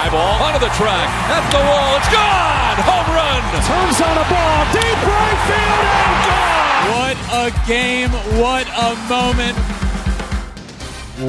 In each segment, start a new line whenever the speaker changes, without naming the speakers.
Fly ball onto the track, at the wall, it's gone! Home run!
Turns on a ball, deep right field, and gone!
What a game, what a moment.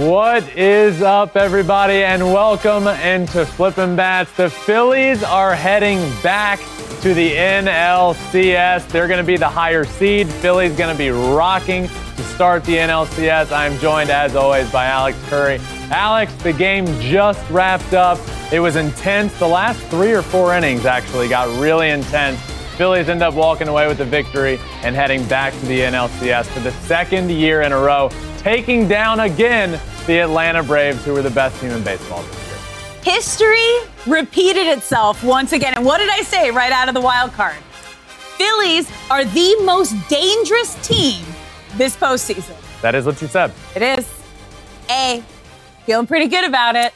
What is up, everybody, and welcome into Flippin' Bats. The Phillies are heading back to the NLCS. They're going to be the higher seed. Phillies going to be rocking to start the NLCS. I'm joined, as always, by Alex Curry. Alex, the game just wrapped up. It was intense. The last three or four innings actually got really intense. Phillies end up walking away with the victory and heading back to the NLCS for the second year in a row, taking down again the Atlanta Braves, who were the best team in baseball this year.
History repeated itself once again. And what did I say right out of the wild card? Phillies are the most dangerous team this postseason.
That is what you said.
It is. A. Feeling pretty good about it.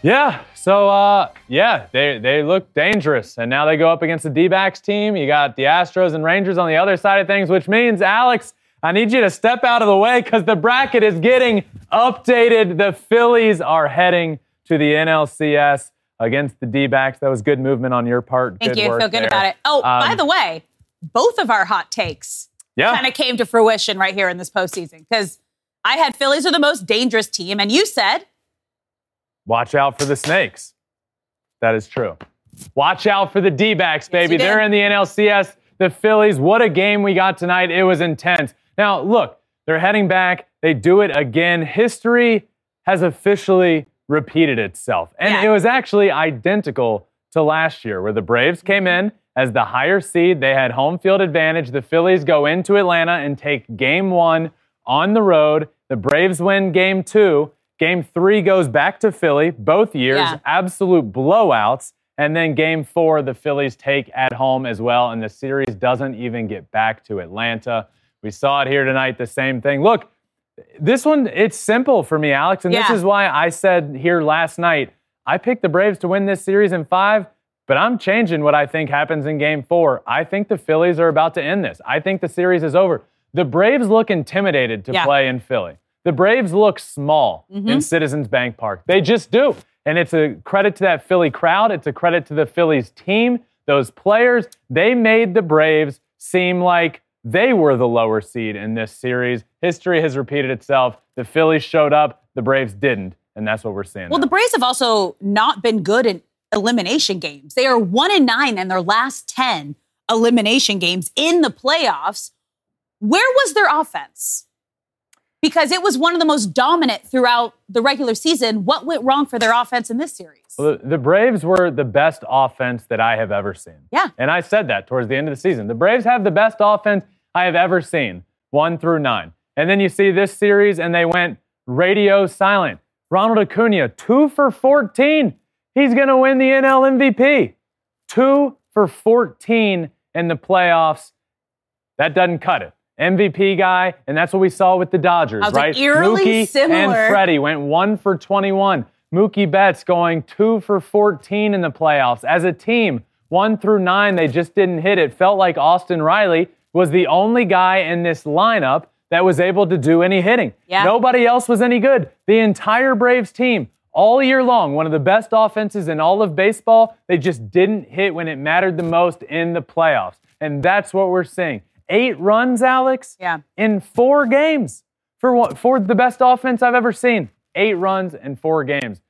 Yeah. So, uh, yeah, they, they look dangerous. And now they go up against the D backs team. You got the Astros and Rangers on the other side of things, which means, Alex, I need you to step out of the way because the bracket is getting updated. The Phillies are heading to the NLCS against the D backs. That was good movement on your part.
Thank
good
you.
work
Feel good
there.
about it. Oh, by
Um,
the way, both of our hot takes
Yeah.
kind of came to fruition right here in this postseason because I had Phillies are the most dangerous team, and you said
Watch out for the Snakes. That is true. Watch out for the D backs, baby.
did.
They're in the NLCS. The Phillies, what a game we got tonight. It was intense. Now, look, they're heading back. They do it again. History has officially repeated itself. And
Yeah.
it was actually identical to last year, where the Braves came mm-hmm. in as the higher seed. They had home field advantage. The Phillies go into Atlanta and take game one on the road. The Braves win game two. Game three goes back to Philly, both years,
Yeah.
absolute blowouts. And then game four, the Phillies take at home as well. And the series doesn't even get back to Atlanta. We saw it here tonight, the same thing. Look, this one, it's simple for me, Alex. And this is why I said here last night, I picked the Braves to win this series in five, but I'm changing what I think happens in game four. I think the Phillies are about to end this. I think the series is over. The Braves look intimidated to
Yeah.
play in Philly. The Braves look small in mm-hmm. Citizens Bank Park. They just do. And it's a credit to that Philly crowd. It's a credit to the Phillies team, those players. They made the Braves seem like they were the lower seed in this series. History has repeated itself. The Phillies showed up, the Braves didn't. And that's what we're seeing.
Well,
now.
the Braves have also not been good in elimination games. They are one and nine in their last 10 elimination games in the playoffs. Where was their offense? Because it was one of the most dominant throughout the regular season. What went wrong for their offense in this series?
Well, the- Braves were the best offense that I have ever seen.
Yeah.
And I said that towards the end of the season. The Braves have the best offense I have ever seen, one through nine. And then you see this series, and they went radio silent. Ronald Acuna, two for 14. He's going to win the NL MVP. Two for 14 in the playoffs. That doesn't cut it. MVP guy, and that's what we saw with the Dodgers,
like,
right?
eerily
Mookie
similar.
and Freddie went one for 21. Mookie Betts going two for 14 in the playoffs. As a team, one through nine, they just didn't hit. It felt like Austin Riley was the only guy in this lineup that was able to do any hitting.
Yeah.
Nobody else was any good. The entire Braves team, all year long, one of the best offenses in all of baseball, they just didn't hit when it mattered the most in the playoffs. And that's what we're seeing. Eight runs, Alex,
Yeah.
in four games for what, for the best offense I've ever seen. Eight runs in four games.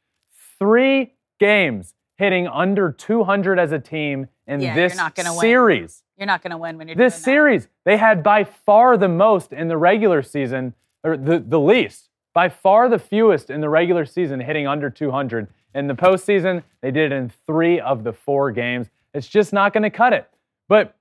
Three games hitting under 200 as a team in
Yeah,
this
you're not gonna win.
series.
You're not going to win when you're
This
doing that.
series, they had by far the most in the regular season, or the, the least, by far the fewest in the regular season hitting under 200. In the postseason, they did it in three of the four games. It's just not going to cut it. But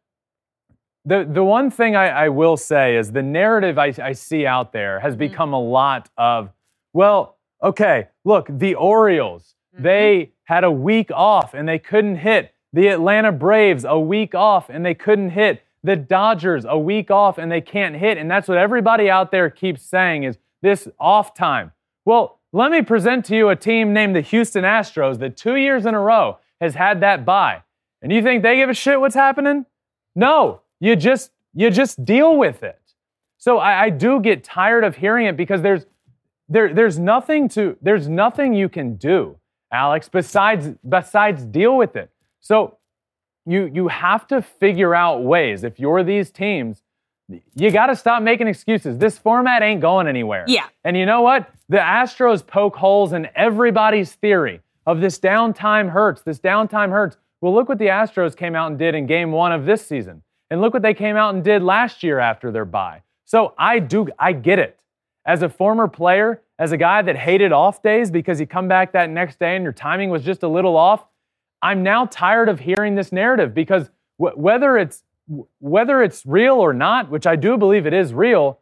the the one thing I, I will say is the narrative I, I see out there has mm-hmm. become a lot of, well, okay, look, the Orioles, mm-hmm. they had a week off and they couldn't hit. The Atlanta Braves, a week off and they couldn't hit. The Dodgers, a week off and they can't hit. And that's what everybody out there keeps saying is this off time. Well, let me present to you a team named the Houston Astros that two years in a row has had that bye. And you think they give a shit what's happening? No, you just you just deal with it. So I, I do get tired of hearing it because there's there there's nothing to there's nothing you can do, Alex, besides besides deal with it. So you you have to figure out ways if you're these teams you got to stop making excuses. This format ain't going anywhere.
Yeah.
And you know what? The Astros poke holes in everybody's theory of this downtime hurts. This downtime hurts. Well, look what the Astros came out and did in game one of this season. And look what they came out and did last year after their bye. So I do, I get it. As a former player, as a guy that hated off days because you come back that next day and your timing was just a little off, I'm now tired of hearing this narrative because w- whether it's whether it's real or not, which I do believe it is real,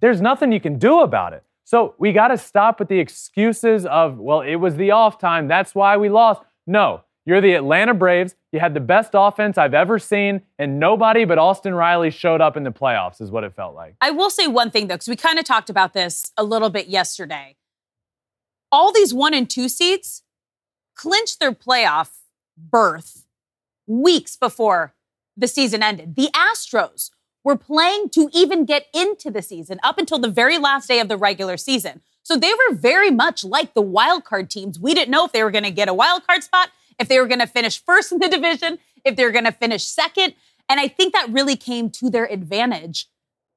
there's nothing you can do about it. So we got to stop with the excuses of, well, it was the off time. That's why we lost. No, you're the Atlanta Braves. You had the best offense I've ever seen, and nobody but Austin Riley showed up in the playoffs, is what it felt like.
I will say one thing, though, because we kind of talked about this a little bit yesterday. All these one and two seeds clinched their playoff berth weeks before the season ended. The Astros were playing to even get into the season up until the very last day of the regular season. So they were very much like the wild card teams. We didn't know if they were going to get a wild card spot if they were going to finish first in the division, if they were going to finish second. And I think that really came to their advantage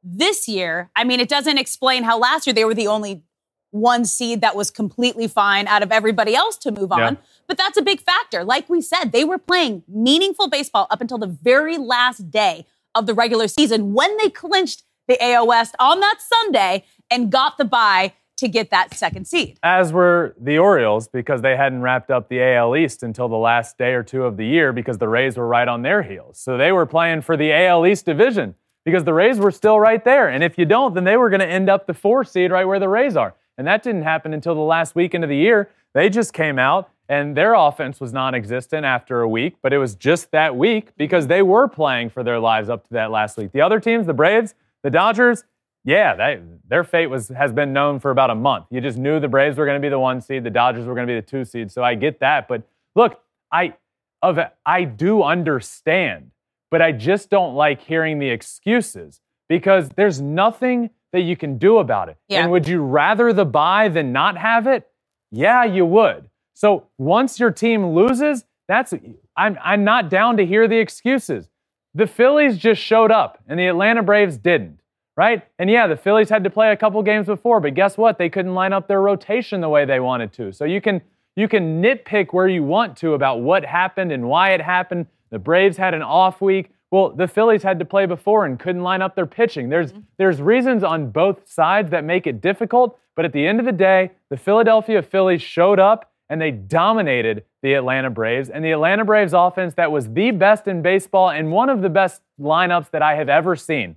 this year. I mean, it doesn't explain how last year they were the only one seed that was completely fine out of everybody else to move on. Yeah. But that's a big factor. Like we said, they were playing meaningful baseball up until the very last day of the regular season when they clinched the West on that Sunday and got the bye to get that second seed.
As were the Orioles because they hadn't wrapped up the AL East until the last day or two of the year because the Rays were right on their heels. So they were playing for the AL East division because the Rays were still right there. And if you don't, then they were going to end up the four seed right where the Rays are. And that didn't happen until the last weekend of the year. They just came out and their offense was non existent after a week, but it was just that week because they were playing for their lives up to that last week. The other teams, the Braves, the Dodgers, yeah, they, their fate was has been known for about a month. You just knew the Braves were going to be the one seed, the Dodgers were going to be the two seed. So I get that, but look, I of I do understand, but I just don't like hearing the excuses because there's nothing that you can do about it. Yeah. And would you rather the bye than not have it? Yeah, you would. So once your team loses, that's I'm I'm not down to hear the excuses. The Phillies just showed up and the Atlanta Braves didn't right? And yeah, the Phillies had to play a couple games before, but guess what? They couldn't line up their rotation the way they wanted to. So you can you can nitpick where you want to about what happened and why it happened. The Braves had an off week. Well, the Phillies had to play before and couldn't line up their pitching. There's mm-hmm. there's reasons on both sides that make it difficult, but at the end of the day, the Philadelphia Phillies showed up and they dominated the Atlanta Braves. And the Atlanta Braves offense that was the best in baseball and one of the best lineups that I have ever seen,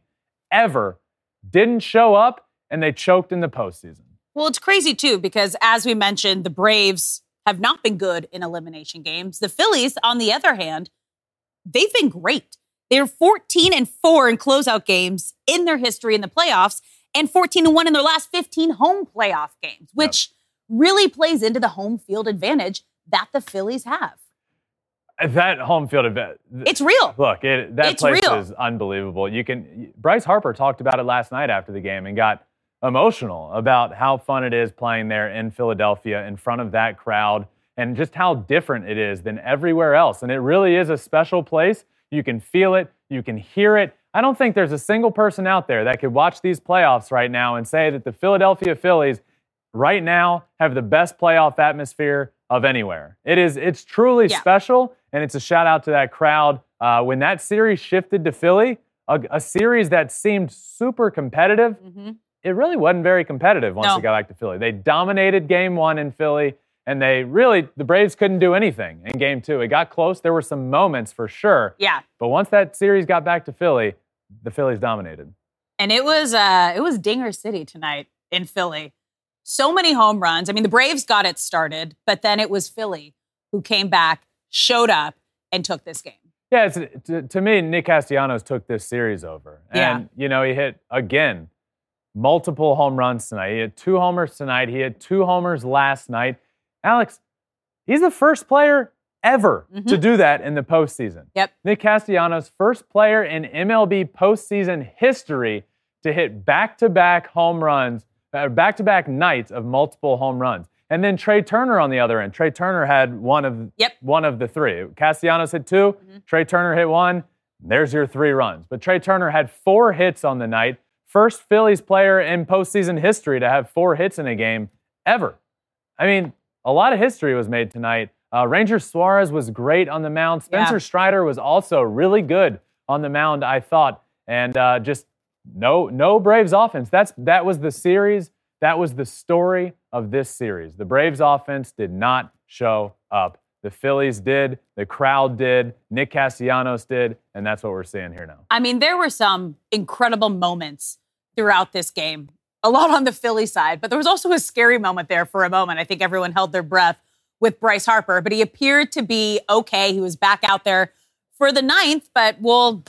ever didn't show up, and they choked in the postseason.
Well, it's crazy too, because as we mentioned, the Braves have not been good in elimination games. The Phillies, on the other hand, they've been great. They're 14 and 4 in closeout games in their history in the playoffs and 14 and 1 in their last 15 home playoff games, which yep. really plays into the home field advantage that the Phillies have.
That home field event.
It's real.
Look, it, that it's place real. is unbelievable. You can. Bryce Harper talked about it last night after the game and got emotional about how fun it is playing there in Philadelphia in front of that crowd and just how different it is than everywhere else. And it really is a special place. You can feel it, you can hear it. I don't think there's a single person out there that could watch these playoffs right now and say that the Philadelphia Phillies right now have the best playoff atmosphere of anywhere. It is it's truly yeah. special and it's a shout out to that crowd. Uh, when that series shifted to Philly, a, a series that seemed super competitive, mm-hmm. it really wasn't very competitive once no. it got back to Philly. They dominated game one in Philly, And they really, the Braves couldn't do anything in game two. It got close. There were some moments for sure.
Yeah.
But once that series got back to Philly, the Phillies dominated.
And it was uh it was Dinger City tonight in Philly. So many home runs. I mean, the Braves got it started, but then it was Philly who came back, showed up, and took this game.
Yeah, it's, to, to me, Nick Castellanos took this series over. And,
Yeah.
you know, he hit, again, multiple home runs tonight. He had two homers tonight. He had two homers last night. Alex, he's the first player ever mm-hmm. to do that in the postseason.
Yep.
Nick Castellanos, first player in MLB postseason history to hit back to back home runs, back to back nights of multiple home runs. And then Trey Turner on the other end. Trey Turner had one of
Yep.
one of the three. Castellanos hit 2 Trey Turner hit one. There's your three runs. But Trey Turner had four hits on the night. First Phillies player in postseason history to have four hits in a game ever. I mean, a lot of history was made tonight. Uh, Ranger Suarez was great on the mound. Spencer
Yeah.
Strider was also really good on the mound, I thought. And uh, just no, no Braves offense. That's that was the series. That was the story of this series. The Braves offense did not show up. The Phillies did. The crowd did. Nick Castellanos did, and that's what we're seeing here now.
I mean, there were some incredible moments throughout this game. A lot on the Philly side, but there was also a scary moment there for a moment. I think everyone held their breath with Bryce Harper, but he appeared to be okay. He was back out there for the ninth, but well,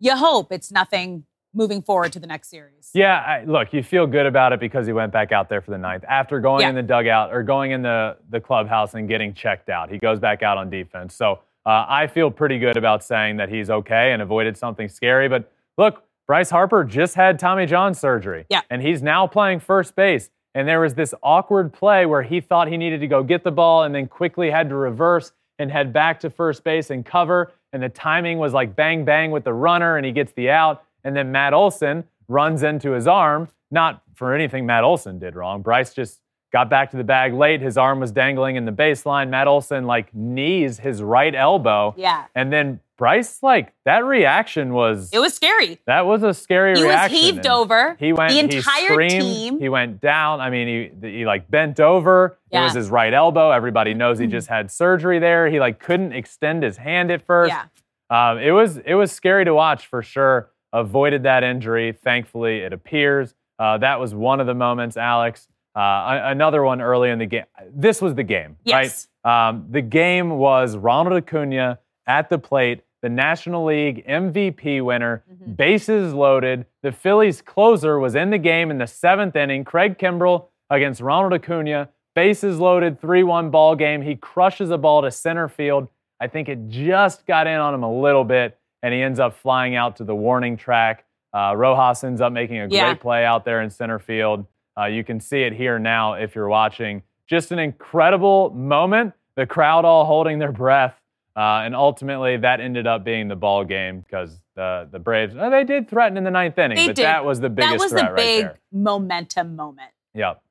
you hope it's nothing moving forward to the next series.
Yeah, I, look, you feel good about it because he went back out there for the ninth after going
Yeah.
in the dugout or going in the, the clubhouse and getting checked out. He goes back out on defense. So uh, I feel pretty good about saying that he's okay and avoided something scary. But look, Bryce Harper just had Tommy John surgery.
Yeah.
And he's now playing first base. And there was this awkward play where he thought he needed to go get the ball and then quickly had to reverse and head back to first base and cover. And the timing was like bang, bang with the runner, and he gets the out. And then Matt Olson runs into his arm, not for anything Matt Olson did wrong. Bryce just got back to the bag late. His arm was dangling in the baseline. Matt Olson, like, knees his right elbow.
Yeah.
And then Bryce, like, that reaction was.
It was scary.
That was a scary
He was
reaction.
heaved
And
over.
He went.
The
he
entire
screamed,
team.
He went down. I mean, he he like bent over.
Yeah.
It was his right elbow. Everybody knows he just had surgery there. He like couldn't extend his hand at first.
Yeah.
Um, it was it was scary to watch for sure. Avoided that injury. Thankfully, it appears uh, that was one of the moments. Alex, uh, another one early in the game. This was the game,
Yes.
right? Um, the game was Ronald Acuna at the plate, the National League MVP winner,
Mm-hmm.
bases loaded. The Phillies closer was in the game in the seventh inning. Craig Kimbrel against Ronald Acuna, bases loaded, 3 1 ball game. He crushes a ball to center field. I think it just got in on him a little bit, and he ends up flying out to the warning track. Uh, Rojas ends up making a great
Yeah.
play out there in center field. Uh, you can see it here now if you're watching. Just an incredible moment. The crowd all holding their breath. Uh, and ultimately, that ended up being the ball game because the, the Braves, uh, they did threaten in the ninth inning,
They
but
did.
that was the biggest
that was
threat
the big
right
momentum moment.
Yep,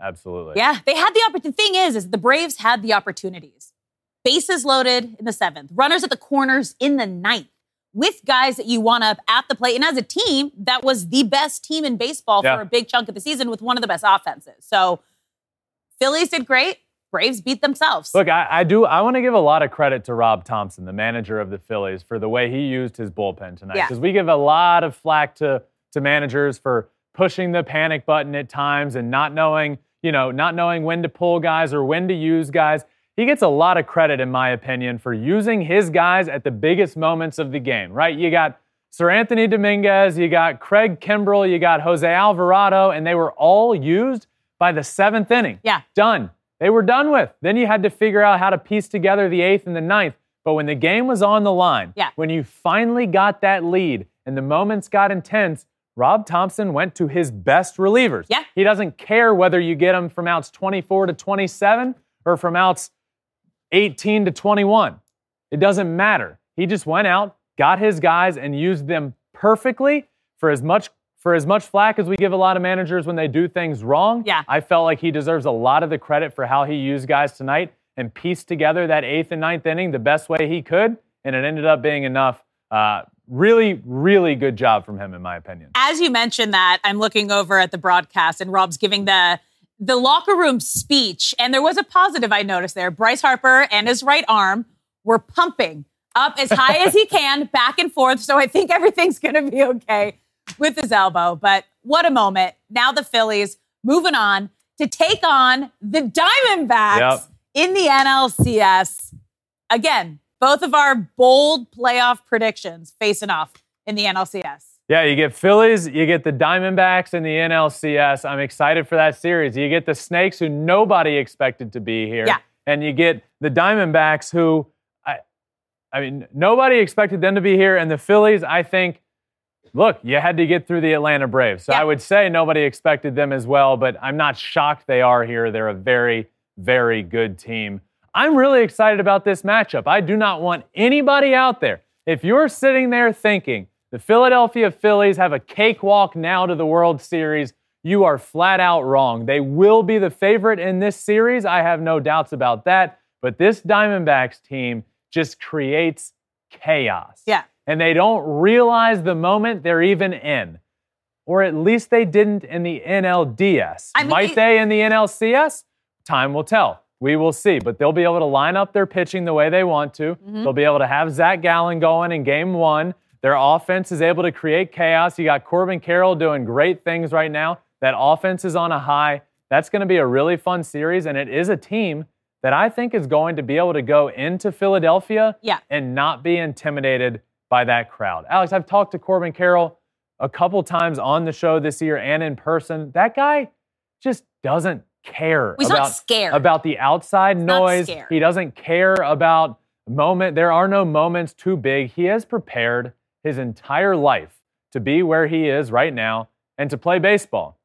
absolutely.
Yeah, they had the opportunity. The thing is, is the Braves had the opportunities. Bases loaded in the seventh, runners at the corners in the ninth, with guys that you want up at the plate. And as a team, that was the best team in baseball
Yeah.
for a big chunk of the season with one of the best offenses. So Phillies did great. Braves beat themselves.
Look, I, I do. I want to give a lot of credit to Rob Thomson, the manager of the Phillies, for the way he used his bullpen tonight.
Yeah.
Because we give a lot of flack to to managers for pushing the panic button at times and not knowing, you know, not knowing when to pull guys or when to use guys. He gets a lot of credit, in my opinion, for using his guys at the biggest moments of the game. Right? You got Seranthony Dominguez, you got Craig Kimbrel, you got Jose Alvarado, and they were all used by the seventh inning.
Yeah.
Done. They were done with. Then you had to figure out how to piece together the eighth and the ninth. But when the game was on the line,
Yeah.
when you finally got that lead and the moments got intense, Rob Thomson went to his best relievers.
Yeah.
He doesn't care whether you get him from outs 24 to 27 or from outs 18 to 21. It doesn't matter. He just went out, got his guys, and used them perfectly for as much for as much flack as we give a lot of managers when they do things wrong.
Yeah.
I felt like he deserves a lot of the credit for how he used guys tonight and pieced together that eighth and ninth inning the best way he could, and it ended up being enough. Uh, really, really good job from him, in my opinion.
as you mentioned that, I'm looking over at the broadcast and Rob's giving the the locker room speech, and there was a positive I noticed there. Bryce Harper and his right arm were pumping up as high as he can, back and forth. So I think everything's going to be okay with his elbow. But what a moment. Now the Phillies moving on to take on the Diamondbacks
Yep.
in the NLCS. Again, both of our bold playoff predictions facing off in the NLCS.
Yeah, you get Phillies, you get the Diamondbacks in the NLCS. I'm excited for that series. You get the Snakes, who nobody expected to be here.
Yeah.
And you get the Diamondbacks, who, I, I mean, nobody expected them to be here. And the Phillies, I think, look, you had to get through the Atlanta Braves. So
Yeah.
I would say nobody expected them as well, but I'm not shocked they are here. They're a very, very good team. I'm really excited about this matchup. I do not want anybody out there. If you're sitting there thinking the Philadelphia Phillies have a cakewalk now to the World Series, you are flat out wrong. They will be the favorite in this series. I have no doubts about that. But this Diamondbacks team just creates chaos.
Yeah.
And they don't realize the moment they're even in. Or at least they didn't in the NLDS.
I mean,
Might
it-
they in the NLCS? Time will tell. We will see. But they'll be able to line up their pitching the way they want to.
Mm-hmm.
They'll be able to have Zac Gallen going in game one. Their offense is able to create chaos. You got Corbin Carroll doing great things right now. That offense is on a high. That's going to be a really fun series. And it is a team that I think is going to be able to go into Philadelphia
Yeah.
and not be intimidated by that crowd. Alex, I've talked to Corbin Carroll a couple times on the show this year and in person. That guy just doesn't care
He's not
about,
scared.
about the outside
not
noise. He doesn't care about moment. There are no moments too big. He has prepared his entire life to be where he is right now and to play baseball.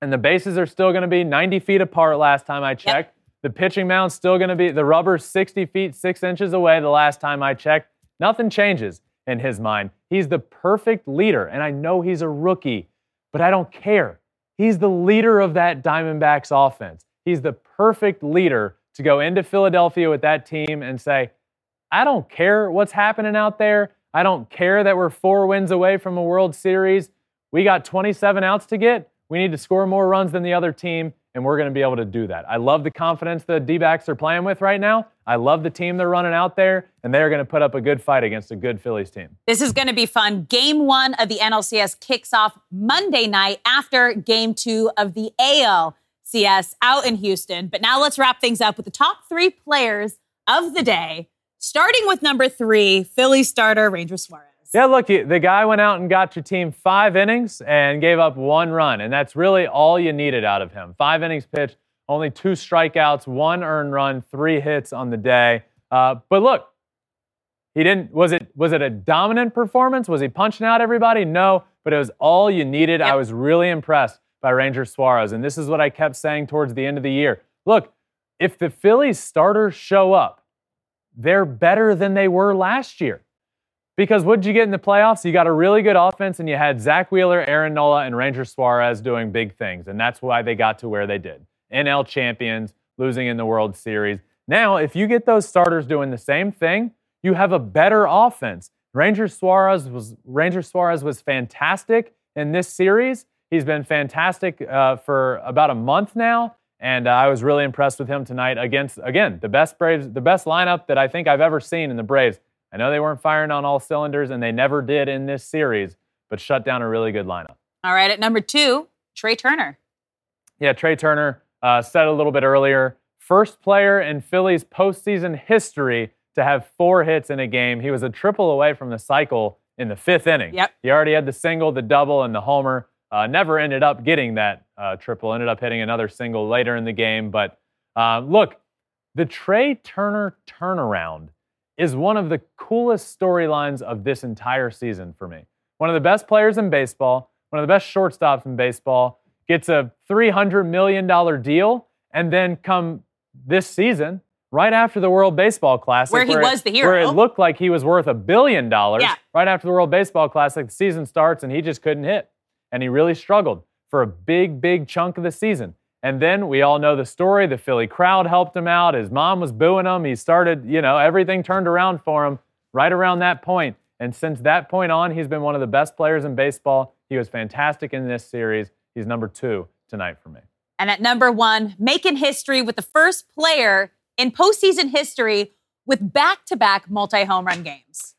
And the bases are still going to be 90 feet apart last time I checked. The pitching mound's still going to be the rubber 60 feet, six inches away the last time I checked. Nothing changes in his mind. He's the perfect leader. And I know he's a rookie, but I don't care. He's the leader of that Diamondbacks offense. He's the perfect leader to go into Philadelphia with that team and say, I don't care what's happening out there. I don't care that we're four wins away from a World Series. We got 27 outs to get. We need to score more runs than the other team, and we're going to be able to do that. I love the confidence the D backs are playing with right now. I love the team they're running out there, and they're going to put up a good fight against a good Phillies team.
This is going to be fun. Game one of the NLCS kicks off Monday night after game two of the ALCS out in Houston. But now let's wrap things up with the top three players of the day, starting with number three, Philly starter Ranger Suarez.
Yeah, look, the guy went out and got your team five innings and gave up one run, and that's really all you needed out of him. Five innings pitched, only two strikeouts, one earned run, three hits on the day. Uh, but look, he didn't. Was it was it a dominant performance? Was he punching out everybody? No, but it was all you needed. I was really impressed by Ranger Suarez, and this is what I kept saying towards the end of the year. Look, if the Phillies starters show up, they're better than they were last year. Because what did you get in the playoffs? You got a really good offense, and you had Zack Wheeler, Aaron Nola, and Ranger Suarez doing big things, and that's why they got to where they did. NL champions, losing in the World Series. Now, if you get those starters doing the same thing, you have a better offense. Ranger Suarez was Ranger Suarez was fantastic in this series. He's been fantastic uh, for about a month now, and uh, I was really impressed with him tonight against again the best Braves, the best lineup that I think I've ever seen in the Braves. I know they weren't firing on all cylinders, and they never did in this series, but shut down a really good lineup.
All right, at number two, Trey Turner.
Yeah, Trey Turner uh, said a little bit earlier, first player in Phillies postseason history to have four hits in a game. He was a triple away from the cycle in the fifth inning.
Yep.
He already had the single, the double, and the homer. Uh, never ended up getting that uh, triple. Ended up hitting another single later in the game. But uh, look, the Trey Turner turnaround is one of the coolest storylines of this entire season for me. One of the best players in baseball, one of the best shortstops in baseball, gets a $300 million deal, and then come this season, right after the World Baseball Classic,
Where he
it-
was the hero, where
it looked like he was worth a billion dollars,
Yeah.
right after the World Baseball Classic, the season starts, and he just couldn't hit. And he really struggled for a big, big chunk of the season. And then we all know the story. The Philly crowd helped him out. His mom was booing him. He started, you know, everything turned around for him right around that point. And since that point on, he's been one of the best players in baseball. He was fantastic in this series. He's number two tonight for me.
And at number one, making history with the first player in postseason history with back to back multi home run games.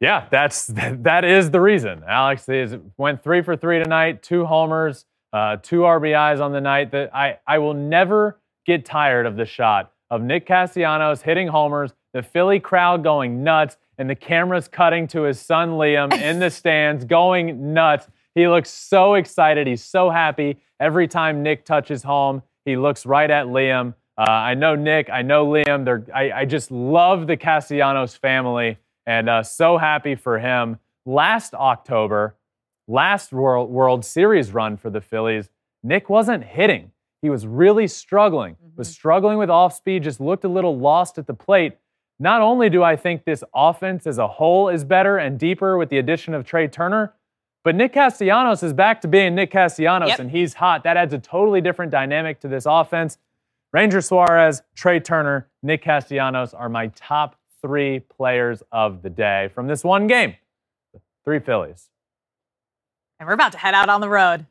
Yeah, that's that is the reason. Alex is went three for three tonight, two homers, uh, two RBIs on the night. That I I will never get tired of the shot of Nick Castellanos hitting homers, the Philly crowd going nuts, and the cameras cutting to his son Liam in the stands going nuts. He looks so excited. He's so happy. Every time Nick touches home, he looks right at Liam. Uh, I know Nick. I know Liam. They're, I, I just love the Castellanos family and uh, so happy for him. Last October, last World, World Series run for the Phillies, Nick wasn't hitting. He was really struggling, mm-hmm. was struggling with off speed, just looked a little lost at the plate. Not only do I think this offense as a whole is better and deeper with the addition of Trey Turner, but Nick Castellanos is back to being Nick Castellanos, yep. and he's hot. That adds a totally different dynamic to this offense. Ranger Suarez, Trey Turner, Nick Castellanos are my top three players of the day from this one game. Three Phillies.
And we're about to head out on the road.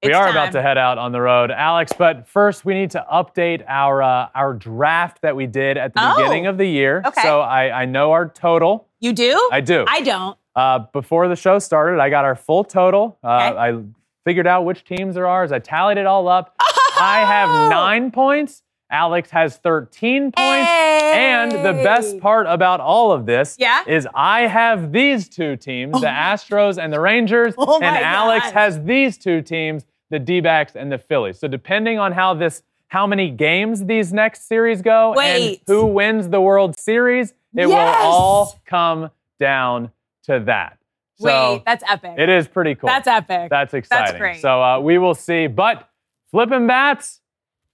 It's we are time. about to head out on the road, Alex. But first, we need to update our uh, our draft that we did at the oh, beginning of the year.
Okay.
So I, I know our total.
You do?
I do.
I don't.
Uh, before the show started, I got our full total. Uh, okay. I figured out which teams there are. As I tallied it all up, oh! I have nine points. Alex has 13 points. Hey! And the best part about all of this
yeah?
is I have these two teams, oh. the Astros and the Rangers,
oh
and Alex has these two teams, the D-backs and the Phillies. So depending on how this how many games these next series go
Wait.
and who wins the World Series, it
yes!
will all come down to that.
So Wait, that's epic.
It is pretty cool.
That's epic.
That's exciting.
That's great.
So uh, we will see. But flipping Bats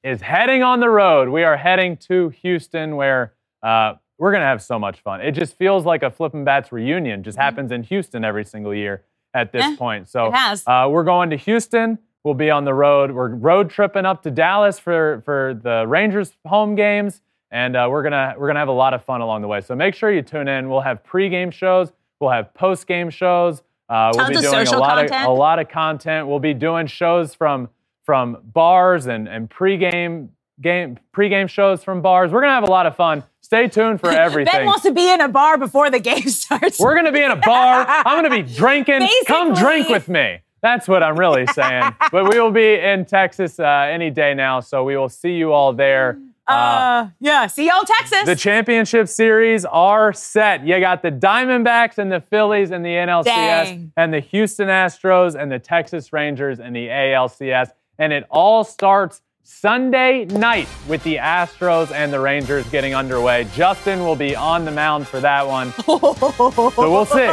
is heading on the road. We are heading to Houston where uh, we're going to have so much fun. It just feels like a Flippin' Bats reunion. Just mm-hmm. happens in Houston every single year at this
eh,
point. So
it has.
Uh, we're going to Houston. We'll be on the road. We're road tripping up to Dallas for, for the Rangers home games. And uh, we're gonna we're gonna have a lot of fun along the way. So make sure you tune in. We'll have pregame shows. We'll have post game shows.
Uh,
we'll be doing
a
lot
content.
of a lot of content. We'll be doing shows from from bars and and pregame game pregame shows from bars. We're gonna have a lot of fun. Stay tuned for everything.
ben wants to be in a bar before the game starts.
We're gonna be in a bar. I'm gonna be drinking.
Basically.
Come drink with me. That's what I'm really saying. but we will be in Texas uh, any day now, so we will see you all there.
Uh, uh, yeah, see y'all Texas.
The championship series are set. You got the Diamondbacks and the Phillies and the NLCS,
Dang.
and the Houston Astros and the Texas Rangers and the ALCS. And it all starts Sunday night with the Astros and the Rangers getting underway. Justin will be on the mound for that one. so we'll see.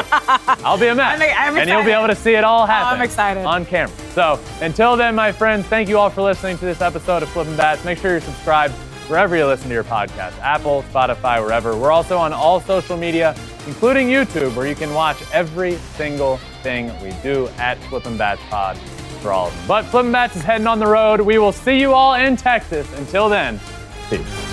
I'll be a mess.
I'm, I'm
and you'll be able to see it all happen.
Oh, I'm excited.
On camera. So until then, my friends, thank you all for listening to this episode of Flippin' Bats. Make sure you're subscribed wherever you listen to your podcast Apple, Spotify, wherever. We're also on all social media, including YouTube, where you can watch every single thing we do at Flippin' Bats Pod for all. But Flippin' Bats is heading on the road. We will see you all in Texas. Until then, peace.